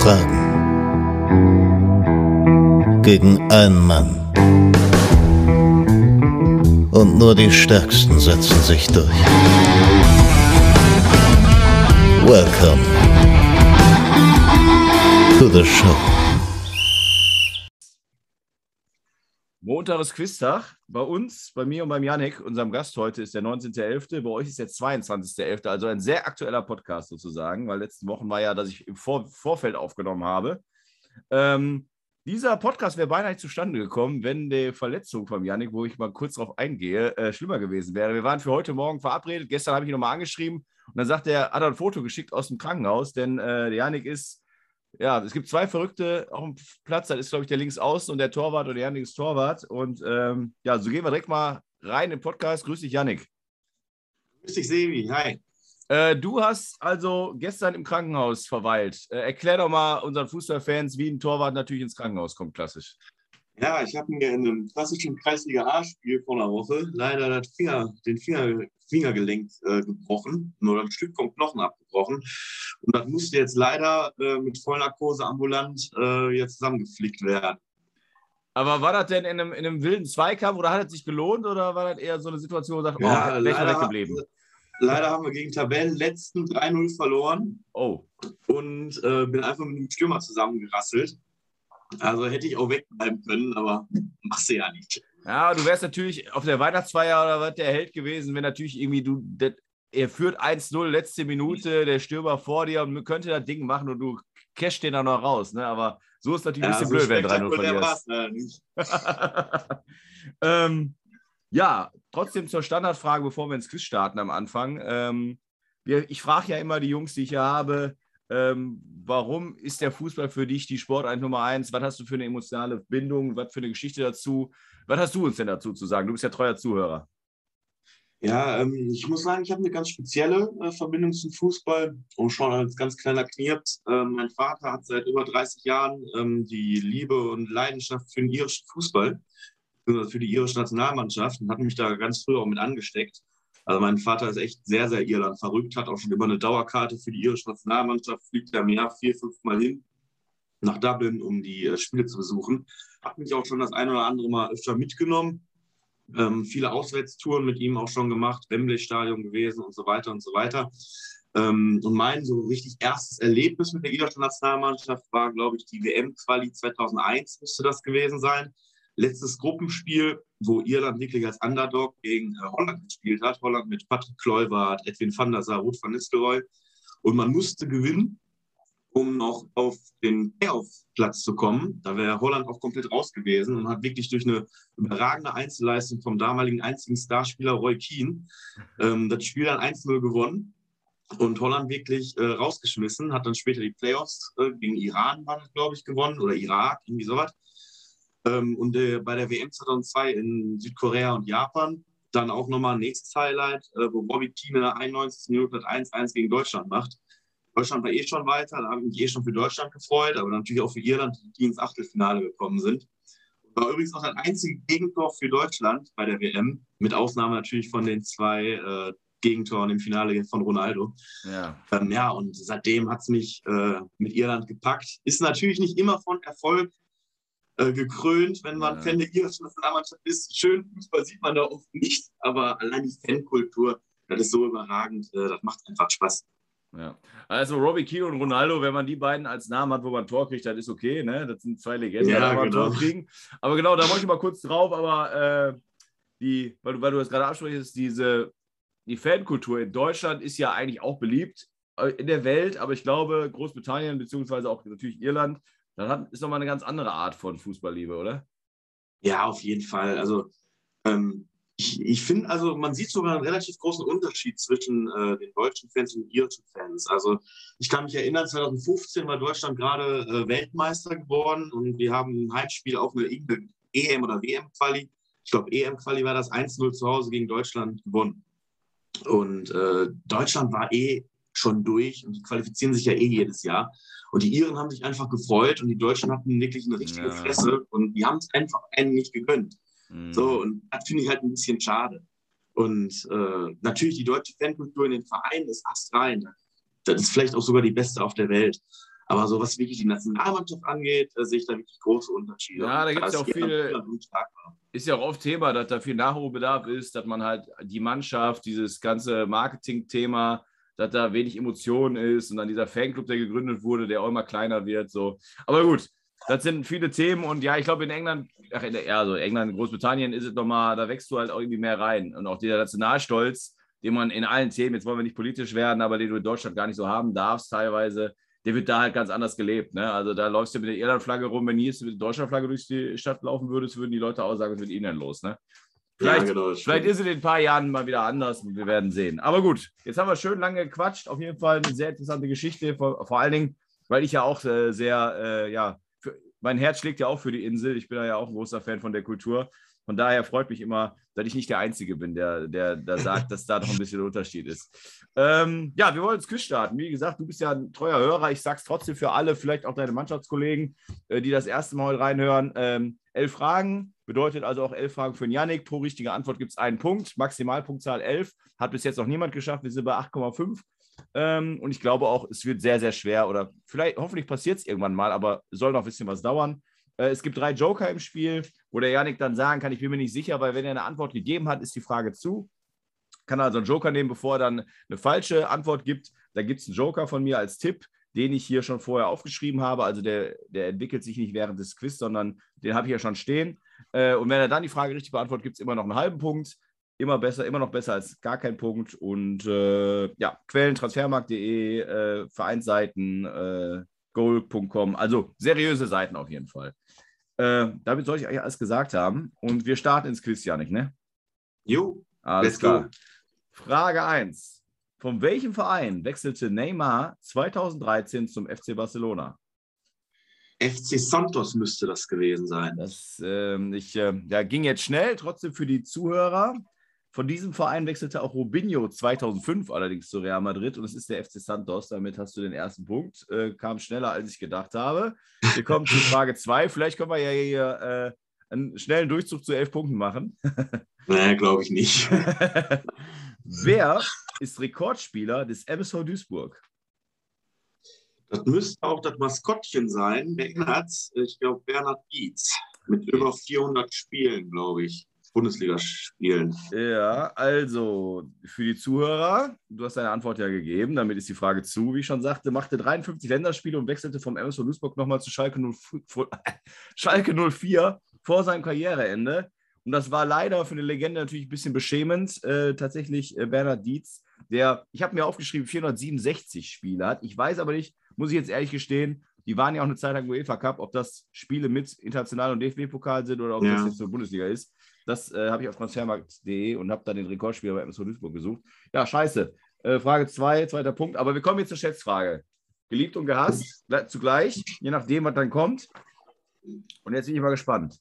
Fragen. Gegen einen Mann. Und nur die Stärksten setzen sich durch. Welcome to the show. Montag ist Quiztag. Bei uns, bei mir und beim Janik, unserem Gast heute, ist der 19.11. Bei euch ist der 22.11. Also ein sehr aktueller Podcast sozusagen, weil letzten Wochen war ja, dass ich im Vor Vorfeld aufgenommen habe. Ähm, dieser Podcast wäre beinahe zustande gekommen, wenn die Verletzung von Janik, wo ich mal kurz darauf eingehe, äh, schlimmer gewesen wäre. Wir waren für heute Morgen verabredet. Gestern habe ich ihn nochmal angeschrieben und dann sagt er, hat er ein Foto geschickt aus dem Krankenhaus, denn äh, Janik ist ja, es gibt zwei Verrückte auf dem Platz. Das ist, glaube ich, der Linksaußen und der Torwart und der Torwart. Und ähm, ja, so gehen wir direkt mal rein im Podcast. Grüß dich, Janik. Grüß dich, Sevi. Hi. Äh, du hast also gestern im Krankenhaus verweilt. Äh, erklär doch mal unseren Fußballfans, wie ein Torwart natürlich ins Krankenhaus kommt, klassisch. Ja, ich habe mir in einem klassischen Kreisliga A-Spiel vor einer Woche leider Finger, den Finger, Fingergelenk äh, gebrochen, nur ein Stück vom Knochen abgebrochen. Und das musste jetzt leider äh, mit Vollnarkose ambulant äh, jetzt zusammengeflickt werden. Aber war das denn in einem, in einem wilden Zweikampf oder hat es sich gelohnt oder war das eher so eine Situation, wo du sagst, ja, oh, leider, weggeblieben? Leider haben wir gegen Tabellenletzten 3-0 verloren. Oh. Und äh, bin einfach mit dem Stürmer zusammengerasselt. Also hätte ich auch wegbleiben können, aber machst du ja nicht. Ja, du wärst natürlich auf der Weihnachtsfeier oder was der Held gewesen, wenn natürlich irgendwie du, das, er führt 1-0, letzte Minute, der Stürmer vor dir und könnte das Ding machen und du cashst den dann noch raus. Ne? Aber so ist natürlich ja, ein bisschen so blöd, wenn 3-0 verlierst. ähm, ja, trotzdem zur Standardfrage, bevor wir ins Quiz starten am Anfang. Ähm, ich frage ja immer die Jungs, die ich hier habe, ähm, warum ist der Fußball für dich die Sportart Nummer eins? Was hast du für eine emotionale Bindung? Was für eine Geschichte dazu? Was hast du uns denn dazu zu sagen? Du bist ja treuer Zuhörer. Ja, ähm, ich muss sagen, ich habe eine ganz spezielle äh, Verbindung zum Fußball und schon als ganz kleiner Knirps. Äh, mein Vater hat seit über 30 Jahren ähm, die Liebe und Leidenschaft für den irischen Fußball, für die irische Nationalmannschaft und hat mich da ganz früh auch mit angesteckt. Also mein Vater ist echt sehr, sehr Irland verrückt, hat auch schon immer eine Dauerkarte für die irische Nationalmannschaft, fliegt ja im Jahr vier, fünf Mal hin nach Dublin, um die äh, Spiele zu besuchen. Hat mich auch schon das ein oder andere Mal öfter mitgenommen. Ähm, viele Auswärtstouren mit ihm auch schon gemacht, Wembley-Stadion gewesen und so weiter und so weiter. Ähm, und mein so richtig erstes Erlebnis mit der irischen Nationalmannschaft war, glaube ich, die WM-Quali 2001 müsste das gewesen sein letztes Gruppenspiel, wo Irland wirklich als Underdog gegen äh, Holland gespielt hat. Holland mit Patrick Kluivert, Edwin van der Sar, Ruth van Nistelrooy. Und man musste gewinnen, um noch auf den Playoff-Platz zu kommen. Da wäre Holland auch komplett raus gewesen und hat wirklich durch eine überragende Einzelleistung vom damaligen einzigen Starspieler Roy Keane ähm, das Spiel dann 1-0 gewonnen und Holland wirklich äh, rausgeschmissen, hat dann später die Playoffs äh, gegen Iran, glaube ich, gewonnen oder Irak, irgendwie sowas. Ähm, und äh, bei der WM 2002 in Südkorea und Japan dann auch nochmal ein nächstes Highlight, äh, wo Bobby Keane in der 91. Minute 1-1 gegen Deutschland macht. Deutschland war eh schon weiter, da habe ich mich eh schon für Deutschland gefreut, aber natürlich auch für Irland, die ins Achtelfinale gekommen sind. War übrigens auch das einzige Gegentor für Deutschland bei der WM, mit Ausnahme natürlich von den zwei äh, Gegentoren im Finale von Ronaldo. Ja, ähm, ja und seitdem hat es mich äh, mit Irland gepackt. Ist natürlich nicht immer von Erfolg äh, gekrönt, wenn man ja. Fan der irischen Nationalmannschaft ist. Schön Fußball sieht man da oft nicht, aber allein die Fankultur, das ist so überragend, äh, das macht einfach Spaß. Ja. Also Robbie Keane und Ronaldo, wenn man die beiden als Namen hat, wo man ein Tor kriegt, dann ist okay. Ne? Das sind zwei Legenden, ja, die genau. ein Tor kriegen. Aber genau, da wollte ich mal kurz drauf, aber äh, die, weil du, weil du das gerade absprichst, diese die Fankultur in Deutschland ist ja eigentlich auch beliebt äh, in der Welt, aber ich glaube, Großbritannien beziehungsweise auch natürlich Irland hat, ist nochmal eine ganz andere Art von Fußballliebe, oder? Ja, auf jeden Fall. Also ähm, ich, ich finde, also man sieht sogar einen relativ großen Unterschied zwischen äh, den deutschen Fans und den irischen Fans. Also ich kann mich erinnern, 2015 war Deutschland gerade äh, Weltmeister geworden und wir haben ein Heimspiel auf eine EM- oder WM-Quali. Ich glaube, EM-Quali war das 1-0 zu Hause gegen Deutschland gewonnen. Und äh, Deutschland war eh schon durch und die qualifizieren sich ja eh jedes Jahr. Und die Iren haben sich einfach gefreut und die Deutschen hatten wirklich eine richtige ja. Fresse und die haben es einfach einen nicht gegönnt. Mhm. So, und das finde ich halt ein bisschen schade. Und äh, natürlich die deutsche Fankultur in den Vereinen ist astrein. Das ist vielleicht auch sogar die beste auf der Welt. Aber so was wirklich die Nationalmannschaft angeht, äh, sehe ich da wirklich große Unterschiede. Ja, da gibt es ja auch viele, ist ja auch oft Thema, dass da viel Nachholbedarf ist, dass man halt die Mannschaft, dieses ganze Marketing-Thema, dass da wenig Emotion ist und dann dieser Fanclub, der gegründet wurde, der auch immer kleiner wird. So. Aber gut, das sind viele Themen und ja, ich glaube in England, ach, in ja, also England, Großbritannien ist es nochmal, da wächst du halt auch irgendwie mehr rein. Und auch dieser Nationalstolz, den man in allen Themen, jetzt wollen wir nicht politisch werden, aber den du in Deutschland gar nicht so haben darfst teilweise, der wird da halt ganz anders gelebt. Ne? Also da läufst du mit der Irland-Flagge rum, wenn hier mit der Deutschland-Flagge durch die Stadt laufen würdest, würden die Leute auch sagen, ist mit ihnen los. Ne? Vielleicht, ja, genau, Vielleicht ist es in ein paar Jahren mal wieder anders und wir werden sehen. Aber gut, jetzt haben wir schön lange gequatscht. Auf jeden Fall eine sehr interessante Geschichte. Vor, vor allen Dingen, weil ich ja auch äh, sehr, äh, ja, für, mein Herz schlägt ja auch für die Insel. Ich bin ja auch ein großer Fan von der Kultur. Von daher freut mich immer, dass ich nicht der Einzige bin, der, der, der sagt, dass da noch ein bisschen Unterschied ist. Ähm, ja, wir wollen ins Quiz starten. Wie gesagt, du bist ja ein treuer Hörer. Ich sage es trotzdem für alle, vielleicht auch deine Mannschaftskollegen, äh, die das erste Mal heute reinhören. Ähm, elf Fragen bedeutet also auch elf Fragen für den Yannick. Pro richtige Antwort gibt es einen Punkt. Maximalpunktzahl 11. Hat bis jetzt noch niemand geschafft. Wir sind bei 8,5. Ähm, und ich glaube auch, es wird sehr, sehr schwer oder vielleicht, hoffentlich passiert es irgendwann mal, aber soll noch ein bisschen was dauern. Äh, es gibt drei Joker im Spiel, wo der Yannick dann sagen kann, ich bin mir nicht sicher, weil wenn er eine Antwort gegeben hat, ist die Frage zu. Kann also einen Joker nehmen, bevor er dann eine falsche Antwort gibt. Da gibt es einen Joker von mir als Tipp, den ich hier schon vorher aufgeschrieben habe. Also der, der entwickelt sich nicht während des Quiz, sondern den habe ich ja schon stehen. Äh, und wenn er dann die Frage richtig beantwortet, gibt es immer noch einen halben Punkt. Immer besser, immer noch besser als gar kein Punkt. Und äh, ja, Quellen transfermarkt.de, äh, Vereinsseiten, äh, goal.com, also seriöse Seiten auf jeden Fall. Äh, damit soll ich eigentlich alles gesagt haben. Und wir starten ins Quiz, Janik, ne? Jo, Alles Let's klar. go. Frage 1. Von welchem Verein wechselte Neymar 2013 zum FC Barcelona? FC Santos müsste das gewesen sein. Das ähm, ich, ähm, ja, ging jetzt schnell, trotzdem für die Zuhörer. Von diesem Verein wechselte auch Robinho 2005 allerdings zu Real Madrid und es ist der FC Santos. Damit hast du den ersten Punkt. Äh, kam schneller, als ich gedacht habe. Wir kommen zu Frage 2. Vielleicht können wir ja hier äh, einen schnellen Durchzug zu elf Punkten machen. Naja, glaube ich nicht. Wer ist Rekordspieler des MSV Duisburg? Das müsste auch das Maskottchen sein. Wer erinnert? Ich glaube, Bernhard Dietz. Mit über 400 Spielen, glaube ich. Bundesligaspielen. Ja, also für die Zuhörer, du hast deine Antwort ja gegeben, damit ist die Frage zu, wie ich schon sagte, machte 53 Länderspiele und wechselte vom MSV Duisburg nochmal zu Schalke, 05, Schalke 04 vor seinem Karriereende. Und das war leider für eine Legende natürlich ein bisschen beschämend. Äh, tatsächlich äh, Bernhard Dietz, der, ich habe mir aufgeschrieben, 467 Spiele hat. Ich weiß aber nicht, muss ich jetzt ehrlich gestehen, die waren ja auch eine Zeit lang UEFA Cup, ob das Spiele mit International- und DFB-Pokal sind oder ob Ja. das jetzt zur Bundesliga ist. Das äh, habe ich auf transfermarkt.de und habe dann den Rekordspieler bei MSV Duisburg gesucht. Ja, scheiße. Äh, Frage 2, zweiter Punkt. Aber wir kommen jetzt zur Schätzfrage. Geliebt und gehasst, gle- zugleich, je nachdem, was dann kommt. Und jetzt bin ich mal gespannt.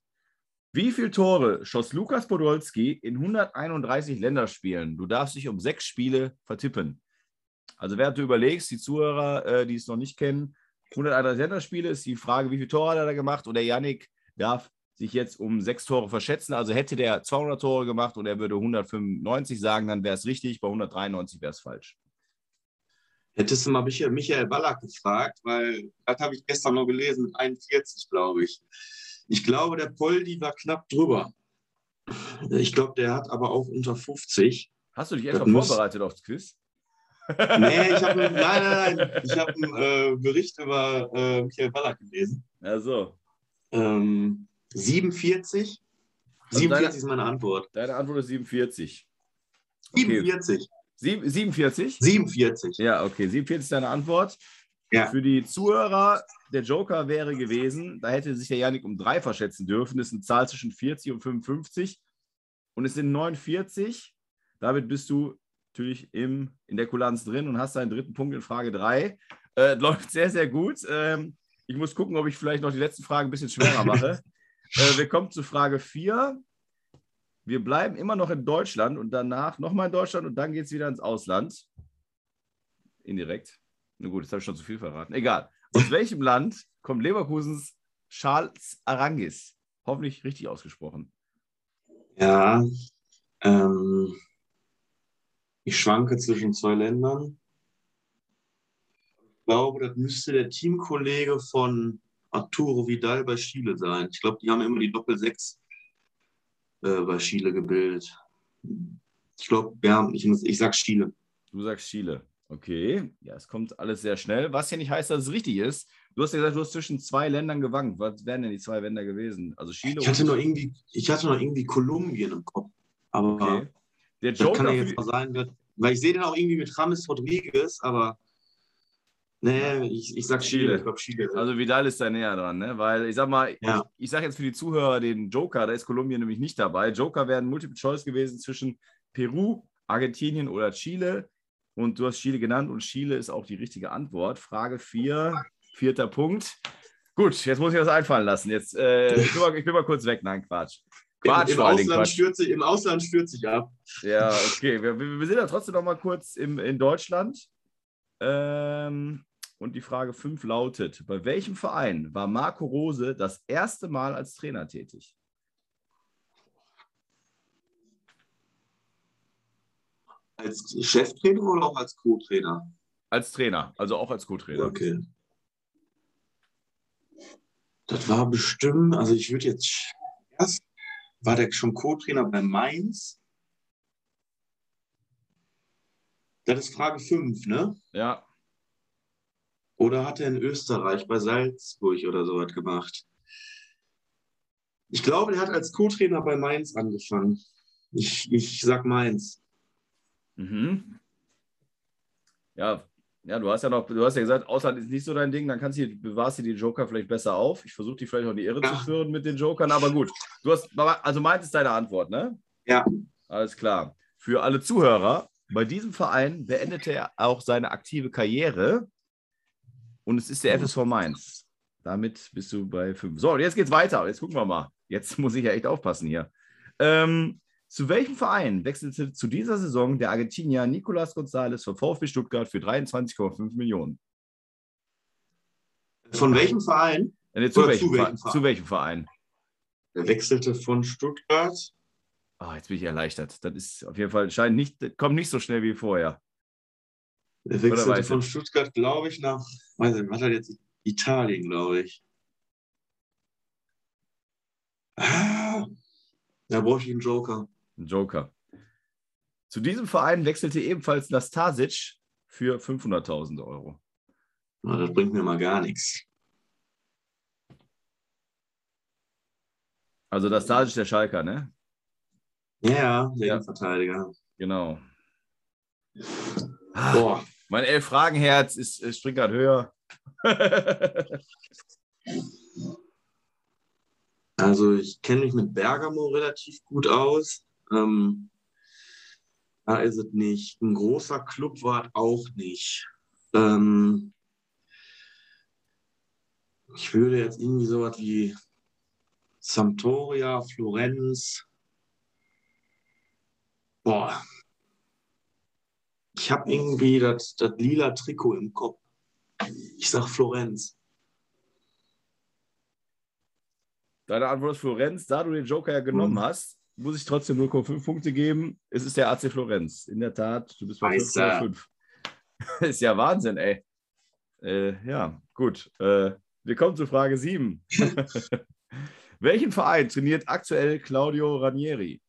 Wie viele Tore schoss Lukas Podolski in 131 Länderspielen? Du darfst dich um sechs Spiele vertippen. Also, während du überlegst, die Zuhörer, äh, die es noch nicht kennen, 131 Länderspiele ist die Frage, wie viele Tore hat er da gemacht? Und der Yannick darf sich jetzt um sechs Tore verschätzen. Also hätte der 200 Tore gemacht und er würde 195 sagen, dann wäre es richtig. Bei 193 wäre es falsch. Hättest du mal Michael, Ballack gefragt, weil das habe ich gestern noch gelesen, mit 41, glaube ich. Ich glaube, der Poldi war knapp drüber. Ich glaube, der hat aber auch unter 50. Hast du dich etwa muss- vorbereitet aufs Quiz? Nee, ich habe nein, nein, nein. Ich habe einen äh, Bericht über äh, Michael Ballack gelesen. Also, Ähm, 47. Also 47 deine- ist meine Antwort. deine Antwort ist 47. Okay. 47. Sieb- 47? 47. Ja, okay. 47 ist deine Antwort. Ja. Für die Zuhörer, der Joker wäre gewesen, da hätte sich der Janik um drei verschätzen dürfen. Das ist eine Zahl zwischen 40 und 55. Und es sind 49. Damit bist du natürlich im, in der Kulanz drin und hast deinen dritten Punkt in Frage 3. Äh, läuft sehr, sehr gut. Ähm, ich muss gucken, ob ich vielleicht noch die letzten Fragen ein bisschen schwerer mache. äh, wir kommen zu Frage 4. Wir bleiben immer noch in Deutschland und danach nochmal in Deutschland und dann geht es wieder ins Ausland. Indirekt. Na gut, jetzt habe ich schon zu viel verraten. Egal. Aus welchem Land kommt Leverkusens Charles Arangis? Hoffentlich richtig ausgesprochen. Ja. Ähm, ich schwanke zwischen zwei Ländern. glaube, das müsste der Teamkollege von Arturo Vidal bei Chile sein. Ich glaube, die haben immer die Doppel-6 äh, bei Chile gebildet. Ich glaube, ja, ich, ich sag Chile. Du sagst Chile. Okay, ja, es kommt alles sehr schnell. Was ja nicht heißt, dass es richtig ist. Du hast ja gesagt, du hast zwischen zwei Ländern gewankt. Was wären denn die zwei Länder gewesen? Also Chile Ich hatte und noch irgendwie, ich hatte noch irgendwie Kolumbien im Kopf. Aber Okay. Der das kann Joker, ja jetzt mal sein, weil ich sehe den auch irgendwie mit Rames Rodriguez, aber nee, ich, ich sag Chile. Ich glaube Chile. also Vidal ist da näher dran, ne? Weil ich sag mal, Ja. ich, ich sage jetzt für die Zuhörer den Joker, da ist Kolumbien nämlich nicht dabei. Joker wären Multiple Choice gewesen zwischen Peru, Argentinien oder Chile. Und du hast Chile genannt und Chile ist auch die richtige Antwort. Frage 4, vierter Punkt. Gut, jetzt muss ich was einfallen lassen. Jetzt, äh, ich, bin mal, ich bin mal kurz weg. Nein, Quatsch. Quatsch, Im, im, Ausland Quatsch. stürze, Im Ausland stürze ich ab. Ja, okay. Wir, wir wir sind ja trotzdem noch mal kurz im, in Deutschland. Ähm, und die Frage 5 lautet: Bei welchem Verein war Marco Rose das erste Mal als Trainer tätig? Als Cheftrainer oder auch als Co-Trainer? Als Trainer, also auch als Co-Trainer. Okay. Das war bestimmt, also ich würde jetzt erst, war der schon Co-Trainer bei Mainz? Das ist Frage 5, ne? Ja, Oder hat er in Österreich bei Salzburg oder sowas gemacht? Ich glaube, der hat als Co-Trainer bei Mainz angefangen. Ich, ich sag Mainz. Mhm. ja, ja, du hast ja noch, du hast ja gesagt, Ausland ist nicht so dein Ding, dann kannst du, bewahrst du die Joker vielleicht besser auf. Ich versuche die vielleicht auch in die Irre zu Ja. führen mit den Jokern, aber gut. Du hast, also meint ist deine Antwort, ne? Ja. Alles klar. Für alle Zuhörer, bei diesem Verein beendete er auch seine aktive Karriere und es ist der FSV Mainz. Damit bist du bei fünf. So, jetzt geht's weiter. Jetzt gucken wir mal. Jetzt muss ich ja echt aufpassen hier. Ähm, zu welchem Verein wechselte zu dieser Saison der Argentinier Nicolas González von VfB Stuttgart für 23,5 Millionen? Von welchem Verein? Äh, nee, zu, welchem zu Verein? welchem Verein? zu welchem Verein? Er wechselte von Stuttgart. Ah, jetzt bin ich erleichtert. Das ist auf jeden Fall, scheint nicht, kommt nicht so schnell wie vorher. Er wechselte von Stuttgart, glaube ich, nach, weiß nicht, was hat er jetzt? Italien, glaube ich. Ah, da brauche ich einen Joker. Ein Joker. Zu diesem Verein wechselte ebenfalls Nastasic für 500.000 Euro. Na, das bringt mir mal gar nichts. Also Nastasic der Schalker, ne? Ja, der Ja. Innenverteidiger. Genau. Ah, Boah, mein Elf-Fragen-Herz ist, ist springt gerade höher. also ich kenne mich mit Bergamo relativ gut aus. Ähm, da ist es nicht. Ein großer Club war es auch nicht. Ähm, ich würde jetzt irgendwie sowas wie Sampdoria, Florenz. Boah. Ich habe irgendwie das, das lila Trikot im Kopf. Ich sag Florenz. Deine Antwort ist Florenz. Da du den Joker ja genommen Mhm. hast, muss ich trotzdem 0,5 Punkte geben. Es ist der AC Florenz. In der Tat, du bist bei Scheiße. 5,5. ist ja Wahnsinn, ey. Äh, ja, gut. Äh, wir kommen zu Frage 7. Welchen Verein trainiert aktuell Claudio Ranieri?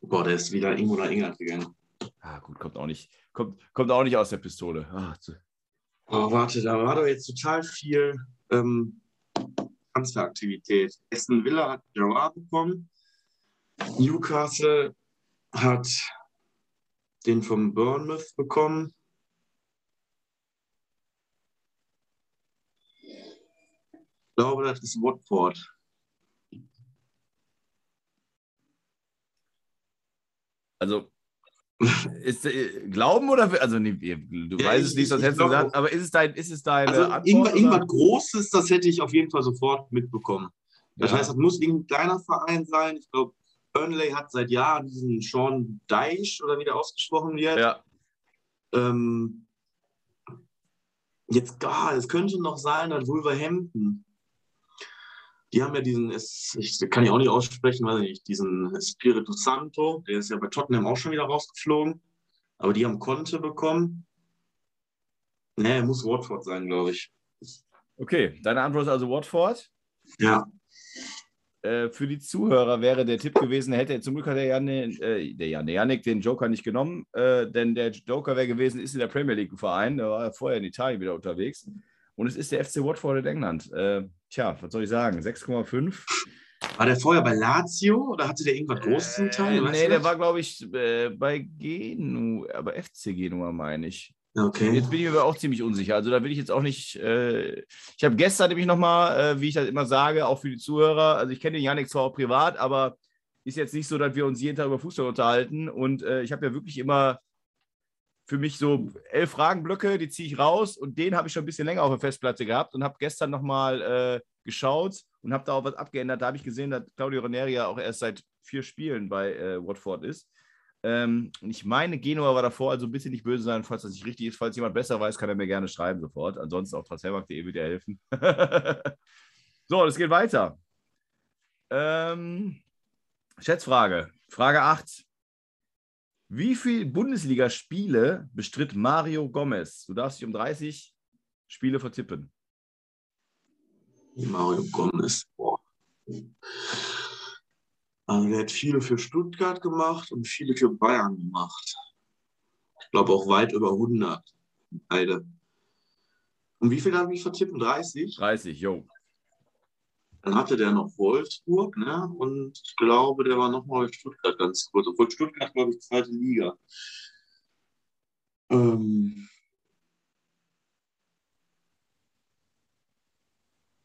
Boah, der ist wieder irgendwo nach England gegangen. Ah, gut, kommt auch nicht, kommt, kommt auch nicht aus der Pistole. Ah, Oh, warte, da war doch jetzt total viel ähm, Transferaktivität. Aston Villa hat Gerard bekommen. Newcastle hat den vom Bournemouth bekommen. Ich glaube, das ist Watford. Also, ist, äh, Glauben oder, also, nee, du Ja, weißt es ich- nicht, sonst hättest du gesagt, aber ist es, dein, ist es deine Also Antwort? irgendwas, irgendwas Großes, das hätte ich auf jeden Fall sofort mitbekommen. Das Ja. heißt, das muss irgendein kleiner Verein sein. Ich glaube, Burnley hat seit Jahren diesen Sean Dyche oder wie der ausgesprochen wird. Ja, Ähm, jetzt gar, es könnte noch sein, dass Wolverhampton. Die haben ja diesen, es, ich kann ich auch nicht aussprechen, weiß ich nicht, diesen Espirito Santo, der ist ja bei Tottenham auch schon wieder rausgeflogen. Aber die haben Conte bekommen. Nee, muss Watford sein, glaube ich. Okay, deine Antwort ist also Watford. Ja. Äh, für die Zuhörer wäre der Tipp gewesen, hätte zum Glück hat der, Janne, äh, der, Jan, der Janik den Joker nicht genommen, äh, denn der Joker wäre gewesen, ist in der Premier League ein Verein, der war ja vorher in Italien wieder unterwegs. Und es ist der FC Watford in England. Äh, tja, was soll ich sagen? 6,5. War der vorher bei Lazio oder hatte der irgendwas Großes im Teil? Äh, nee, der war, glaube ich, äh, bei Genua, aber FC Genua meine ich. Okay. Jetzt bin ich mir aber auch ziemlich unsicher. Also da will ich jetzt auch nicht. Äh, ich habe gestern nämlich nochmal, äh, wie ich das immer sage, auch für die Zuhörer, also ich kenne den Janik zwar auch privat, aber ist jetzt nicht so, dass wir uns jeden Tag über Fußball unterhalten. Und äh, ich habe ja wirklich immer für mich so elf Fragenblöcke, die ziehe ich raus und den habe ich schon ein bisschen länger auf der Festplatte gehabt und habe gestern nochmal äh, geschaut und habe da auch was abgeändert. Da habe ich gesehen, dass Claudio Ranieri ja auch erst seit vier Spielen bei äh, Watford ist. Ähm, ich meine, Genua war davor, also ein bisschen nicht böse sein, falls das nicht richtig ist. Falls jemand besser weiß, kann er mir gerne schreiben sofort. Ansonsten auf transfermarkt.de wird er helfen. so, es geht weiter. Ähm, Schätzfrage. Frage 8. Wie viele Bundesligaspiele bestritt Mario Gomez? Du darfst dich um 30 Spiele vertippen. Mario Gomez. Boah. Also der hat viele für Stuttgart gemacht und viele für Bayern gemacht. Ich glaube auch weit über 100. Beide. Und wie viel darf ich vertippen? 30? 30, jo. Dann hatte der noch Wolfsburg, ne? Und ich glaube, der war nochmal bei Stuttgart ganz kurz. Obwohl Stuttgart, glaube ich, zweite Liga. Ähm.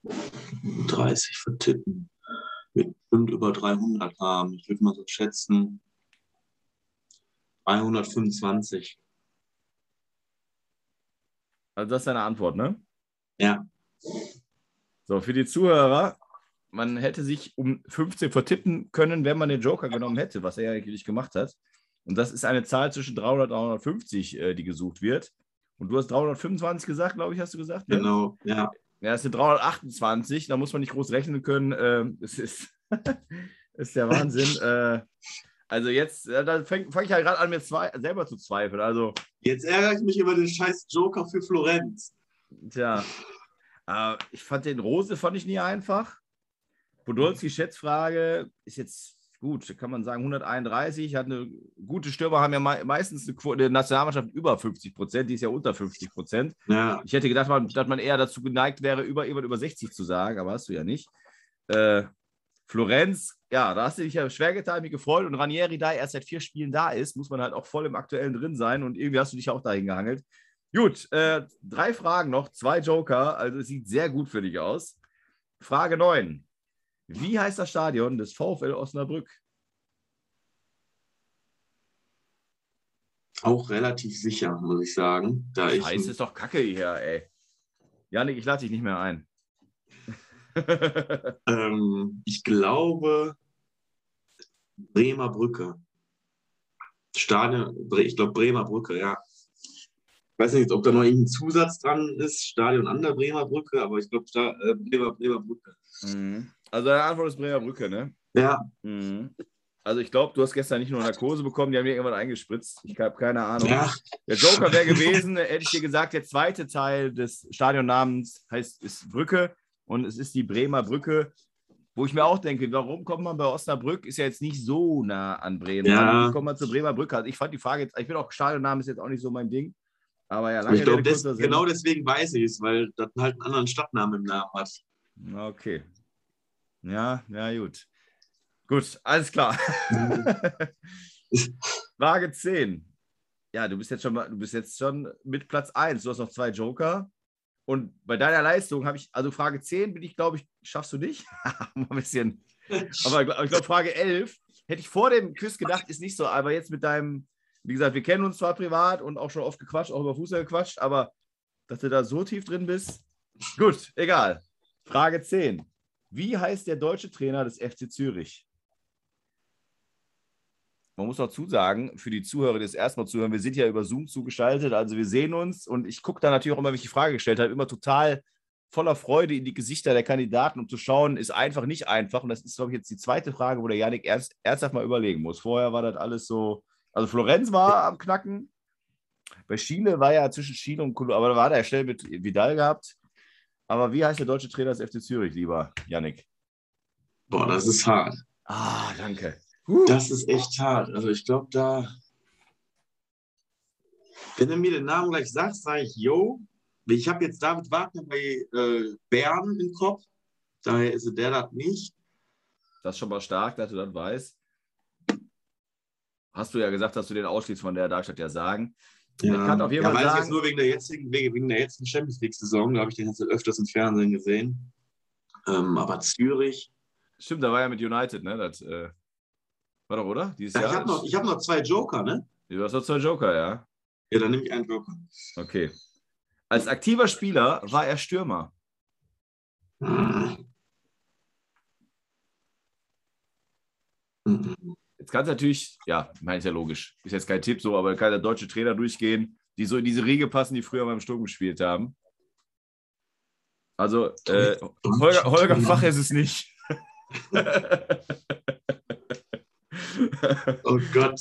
...30 vertippen. Wird bestimmt über 300 haben. Ich würde mal so schätzen 325. Also das ist deine Antwort, ne? Ja. So, für die Zuhörer, man hätte sich um 15 vertippen können, wenn man den Joker genommen hätte, was er ja eigentlich gemacht hat. Und das ist eine Zahl zwischen 300 und 350, äh, die gesucht wird. Und du hast 325 gesagt, glaube ich, hast du gesagt? ne? Genau, ja. Ja, es sind 328, da muss man nicht groß rechnen können. Ähm, es ist, ist der Wahnsinn. äh, also jetzt, da fange fang ich ja gerade an, mir zwei, selber zu zweifeln. Also, Jetzt ärgere ich mich über den scheiß Joker für Florenz. tja, äh, ich fand den Rose fand ich nie einfach. Podolski Schätzfrage ist jetzt gut, kann man sagen 131, hat eine gute Stürmer, haben ja mei- meistens eine, Quote, eine Nationalmannschaft über 50 Prozent, die ist ja unter 50 Prozent. Ja, Ich hätte gedacht, man, dass man eher dazu geneigt wäre, über jemand über 60 zu sagen, aber hast du ja nicht. Äh, Florenz, ja, da hast du dich ja schwer getan, mich gefreut. Und Ranieri, da er erst seit vier Spielen da ist, muss man halt auch voll im Aktuellen drin sein. Und irgendwie hast du dich auch dahin gehangelt. Gut, äh, drei Fragen noch, zwei Joker. Also es sieht sehr gut für dich aus. Frage 9. Wie heißt das Stadion des VfL Osnabrück? auch relativ sicher, muss ich sagen. Da ich, Scheiße, ist doch Kacke hier, ey. Janik, ich lade dich nicht mehr ein. ähm, ich glaube, Bremer Brücke. Stadion, ich glaube Bremer Brücke, ja. Ich weiß nicht, ob da noch irgendein Zusatz dran ist, Stadion an der Bremer Brücke, aber ich glaube Sta- äh, Bremer, Bremer Brücke. Mhm. Also deine Antwort ist Bremer Brücke, ne? Ja, Mhm. Also ich glaube, du hast gestern nicht nur Narkose bekommen, die haben dir irgendwann eingespritzt. Ich habe keine Ahnung. ja, Der Joker wäre gewesen, hätte ich dir gesagt, der zweite Teil des Stadionnamens heißt ist Brücke und es ist die Bremer Brücke, wo ich mir auch denke, warum kommt man bei Osnabrück? Ist ja jetzt nicht so nah an Bremen. Ja. Wie kommt man zur Bremer Brücke? Also ich fand die Frage jetzt, ich bin auch Stadionnamen ist jetzt auch nicht so mein Ding. Aber ja, lange ich glaube, des, genau deswegen weiß ich es, weil das halt einen anderen Stadtnamen im Namen hat. Okay. Ja, ja, gut. Gut, alles klar. Frage 10. Ja, du bist jetzt schon mal, du bist jetzt schon mit Platz 1. Du hast noch zwei Joker. Und bei deiner Leistung habe ich, also Frage 10 bin ich, glaube ich, schaffst du nicht? Mal ein bisschen. Aber ich glaube, glaub, Frage 11 hätte ich vor dem Quiz gedacht, ist nicht so. Aber jetzt mit deinem, wie gesagt, wir kennen uns zwar privat und auch schon oft gequatscht, auch über Fußball gequatscht, aber dass du da so tief drin bist. Gut, egal. Frage 10. Wie heißt der deutsche Trainer des FC Zürich? Man muss dazu sagen, für die Zuhörer, die das erstmal zuhören, wir sind ja über Zoom zugeschaltet, also wir sehen uns und ich gucke da natürlich auch immer, wenn ich die Frage gestellt habe, immer total voller Freude in die Gesichter der Kandidaten, um zu schauen, ist einfach nicht einfach. Und das ist, glaube ich, jetzt die zweite Frage, wo der Janik ernst, ernsthaft mal überlegen muss. Vorher war das alles so, also Florenz war am Knacken, Bei Chile war ja zwischen Chile und Kolumbien, aber da war der schnell mit Vidal gehabt. Aber wie heißt der deutsche Trainer des FC Zürich, lieber Yannick? Boah, das ist hart. Ah, danke. Das ist echt hart. Also ich glaube, da. Wenn du mir den Namen gleich sagst, sage ich, yo, ich habe jetzt David Wagner bei äh, Bern im Kopf. Daher ist der das nicht. Das ist schon mal stark, dass du das weißt. Hast du ja gesagt, dass du den ausschließt von der Darmstadt ja sagen. Ja, Ich kann auf jeden ja, Fall weiß ich sagen- jetzt nur wegen der jetzigen, wegen, der jetzigen Champions League-Saison. Da habe ich den jetzt öfters im Fernsehen gesehen. Ähm, aber Zürich. Stimmt, da war ja mit United, ne? Das, äh, war doch, oder? Dieses Ja, ich Jahr? habe noch, ich hab noch zwei Joker, ne? Du hast noch zwei Joker, ja. Ja, dann nehme ich einen Joker. Okay. Als aktiver Spieler war er Stürmer. Mhm. Mhm. Jetzt kannst du natürlich, ja, ich meine, ist ja logisch. Ist jetzt kein Tipp so, aber kann der deutsche Trainer durchgehen, die so in diese Riege passen, die früher beim Sturm gespielt haben. Also, äh, Holger, Holger Fach ist es nicht. Oh Gott.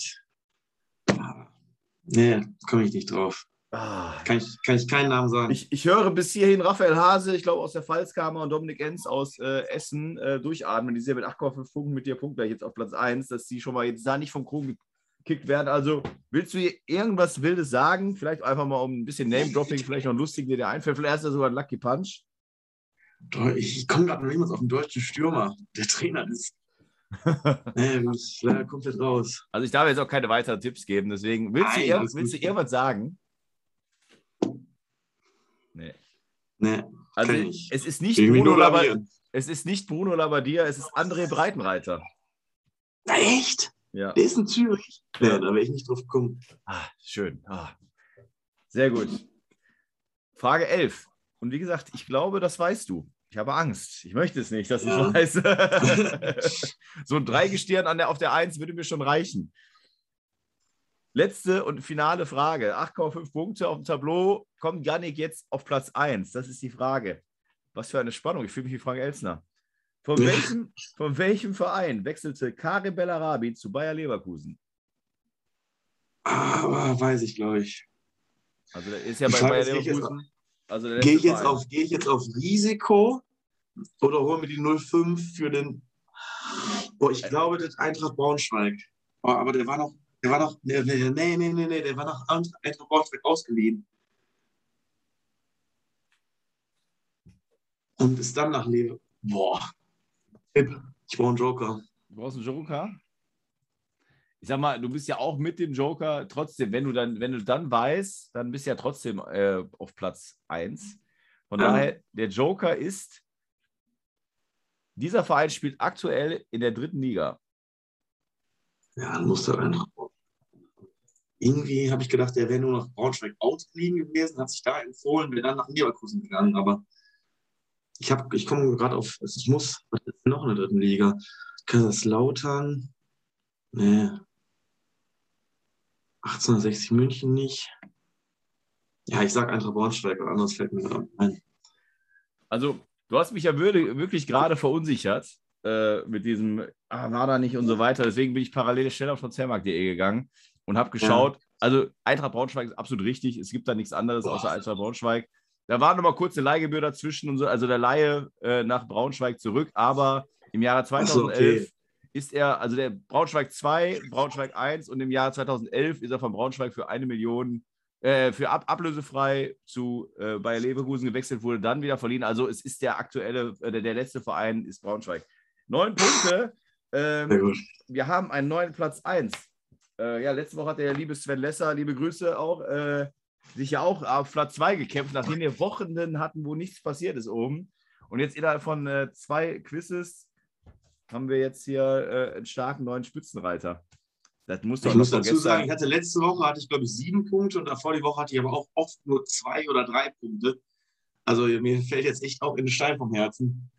Nee, komme ich nicht drauf. Ah. Kann ich, kann ich keinen Namen sagen. Ich, ich höre bis hierhin Raphael Hase, ich glaube aus der Pfalzkammer und Dominik Enz aus äh, Essen äh, durchatmen. Die sind ja mit 8,5 Punkten mit dir punktgleich jetzt auf Platz 1, dass die schon mal jetzt da nicht vom Kron gekickt werden. Also willst du hier irgendwas Wildes sagen? Vielleicht einfach mal um ein bisschen Name-Dropping, vielleicht noch lustigen, der dir einfällt. Vielleicht ist ja sogar ein Lucky Punch. Ich komme gerade noch niemals auf den deutschen Stürmer. Der Trainer ist. ich leider komplett raus. Also ich darf jetzt auch keine weiteren Tipps geben, deswegen willst, du, Nein, alles willst du irgendwas sagen? Nee. Nee, Also ich. es ist nicht ich Bruno Labbadia, es ist nicht Bruno Labbadia, es ist André Breitenreiter. Na, echt? Ja. Der ist in Zürich? Nee, da wäre ich nicht drauf gekommen. Ah, schön. Ah. Sehr gut. Frage 11. Und wie gesagt, ich glaube, das weißt du. Ich habe Angst. Ich möchte es nicht, dass Ja. es weißt. so ein Dreigestirn an der, auf der 1 würde mir schon reichen. Letzte und finale Frage. 8,5 Punkte auf dem Tableau. Kommt Yannick jetzt auf Platz 1? Das ist die Frage. Was für eine Spannung. Ich fühle mich wie Frank Elsner. Von welchem, von welchem Verein wechselte Karim Bellarabi zu Bayer Leverkusen? Aber weiß ich, glaube ich. Also der ist ja bei Bayer Leverkusen. Also Gehe ich, jetzt auf, geh ich jetzt auf Risiko oder hol mir die 05 für den. Boah, ich glaube, das Eintracht Braunschweig. Oh, aber der war noch, der war noch, nee, nee, nee, nee, der war noch Eintracht Braunschweig ausgeliehen. Und ist dann nach Lever. Boah. Ich brauche einen Joker. Du brauchst einen Joker. Ich sag mal, du bist ja auch mit dem Joker trotzdem, wenn du dann, wenn du dann weißt, dann bist du ja trotzdem äh, auf Platz 1. Von Ja. daher, der Joker ist, dieser Verein spielt aktuell in der dritten Liga. Ja, dann musste Eintracht Irgendwie habe ich gedacht, der wäre nur nach Braunschweig ausgeliehen gewesen, hat sich da empfohlen, wäre dann nach Leverkusen gegangen. Aber ich, hab- ich komme gerade auf, ich muss, was ist noch in der dritten Liga? Kaiserslautern? Nee. 1860 München nicht. Ja, ich sag Eintracht Braunschweig, aber anderes fällt mir gerade ein. Also, du hast mich ja wirklich gerade verunsichert äh, mit diesem, ah, war da nicht und so weiter. Deswegen bin ich parallel schnell auf transfermarkt.de gegangen und habe geschaut. Also, Eintracht Braunschweig ist absolut richtig. Es gibt da nichts anderes außer Boah. Eintracht Braunschweig. Da war noch mal kurz eine Leihgebühr dazwischen und so, also der Laie äh, nach Braunschweig zurück. Aber im Jahre Ach so, 2011 okay. ist er, also der Braunschweig 2, Braunschweig 1 und im Jahr 2011 ist er von Braunschweig für eine Million äh, für ab, ablösefrei zu äh, Bayer Leverkusen gewechselt, wurde dann wieder verliehen. Also es ist der aktuelle, äh, der, der letzte Verein ist Braunschweig. Neun Punkte. Ähm, wir haben einen neuen Platz 1. Äh, ja, letzte Woche hat der liebe Sven Lesser, liebe Grüße auch, äh, sich ja auch auf Platz 2 gekämpft, nachdem wir Wochen hatten, wo nichts passiert ist oben. Und jetzt innerhalb von äh, zwei Quizzes haben wir jetzt hier äh, einen starken neuen Spitzenreiter. Das muss Ich muss dazu sagen, ich hatte letzte Woche hatte ich glaube ich sieben Punkte und davor die Woche hatte ich aber auch oft nur zwei oder drei Punkte. Also mir fällt jetzt echt auch in den Stein vom Herzen,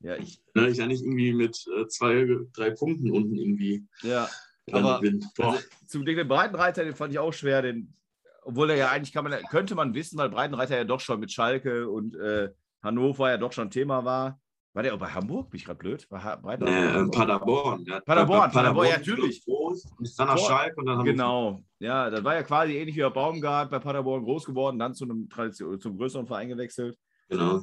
Ja, ich, ne, ich ja nicht irgendwie mit äh, zwei, drei Punkten unten irgendwie ja. Aber-. Also, zu den Breitenreiter, den fand ich auch schwer, den, obwohl er ja eigentlich kann man, könnte man wissen, weil Breitenreiter ja doch schon mit Schalke und äh, Hannover ja doch schon Thema war. War der auch bei Hamburg? Bin ich gerade blöd? War Breitner äh, Paderborn. Ja, Paderborn, Paderborn, Paderborn, ja, natürlich. Groß, ist dann nach Schalke und dann Genau, ja, das war ja quasi ähnlich wie der Baumgart bei Paderborn groß geworden, dann zu einem Tradition, zum größeren Verein gewechselt. Genau.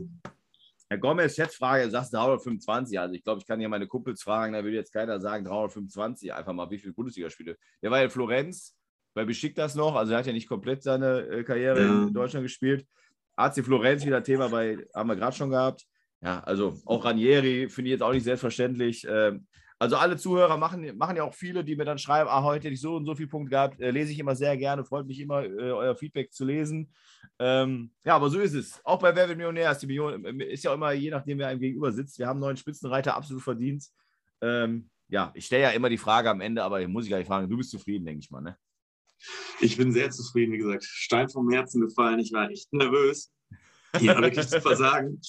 Herr Gomez, Schätzfrage, sagst 325. Also ich glaube, ich kann ja meine Kumpels fragen, da will jetzt keiner sagen 325. Einfach mal, wie viele Bundesligaspiele. Der war ja in Florenz, bei das noch. Also er hat ja nicht komplett seine äh, Karriere ja. in Deutschland gespielt. AC Florenz wieder Thema bei, haben wir gerade schon gehabt. Ja, also auch Ranieri finde ich jetzt auch nicht selbstverständlich. Ähm, also alle Zuhörer machen, machen ja auch viele, die mir dann schreiben, ah, heute hätte ich so und so viele Punkte gehabt. Äh, lese ich immer sehr gerne, freut mich immer, äh, euer Feedback zu lesen. Ähm, ja, aber so ist es. Auch bei Wer wird Millionär ist die Million, äh, ist ja immer, je nachdem, wer einem gegenüber sitzt. Wir haben einen neuen Spitzenreiter absolut verdient. Ähm, ja, ich stelle ja immer die Frage am Ende, aber muss ich gleich fragen, du bist zufrieden, denke ich mal, ne? Ich bin sehr zufrieden, wie gesagt. Stein vom Herzen gefallen. Ich war echt nervös, hier wirklich zu versagen.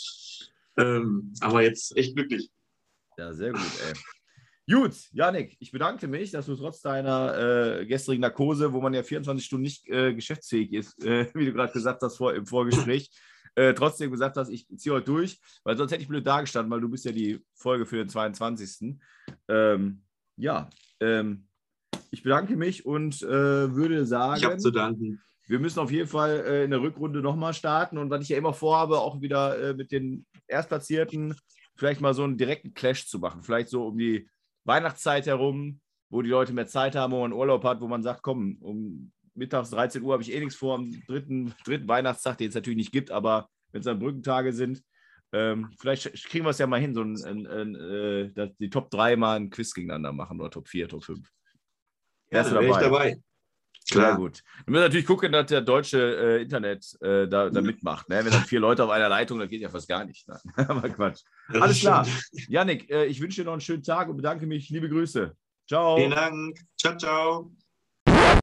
Ähm, aber jetzt echt glücklich. Ja, sehr gut, ey. Gut, Janik, ich bedanke mich, dass du trotz deiner äh, gestrigen Narkose, wo man ja 24 Stunden nicht äh, geschäftsfähig ist, äh, wie du gerade gesagt hast vor, im Vorgespräch, äh, trotzdem gesagt hast, ich ziehe heute durch, weil sonst hätte ich blöd dagestanden, weil du bist ja die Folge für den 22. Ähm, ja, ähm, ich bedanke mich und äh, würde sagen. Ich habe zu danken. Wir müssen auf jeden Fall äh, in der Rückrunde nochmal starten und was ich ja immer vorhabe, auch wieder mit den Erstplatzierten vielleicht mal so einen direkten Clash zu machen. Vielleicht so um die Weihnachtszeit herum, wo die Leute mehr Zeit haben, wo man Urlaub hat, wo man sagt, komm, um mittags 13 Uhr habe ich eh nichts vor am dritten, dritten Weihnachtstag, den es natürlich nicht gibt, aber wenn es dann Brückentage sind, ähm, vielleicht kriegen wir es ja mal hin, so ein, ein, ein, äh, die Top 3 mal ein Quiz gegeneinander machen oder Top 4, Top 5. Ja, Wärst du dabei? Ich dabei. Klar. Sehr gut. Wir müssen natürlich gucken, dass der deutsche äh, Internet äh, da, da, mitmacht. Ne? Wenn dann vier Leute auf einer Leitung, dann geht ja fast gar nicht. Ne? Aber Quatsch. Das Alles klar. Janik, äh, ich wünsche dir noch einen schönen Tag und bedanke mich. Liebe Grüße. Ciao. Vielen Dank. Ciao, ciao.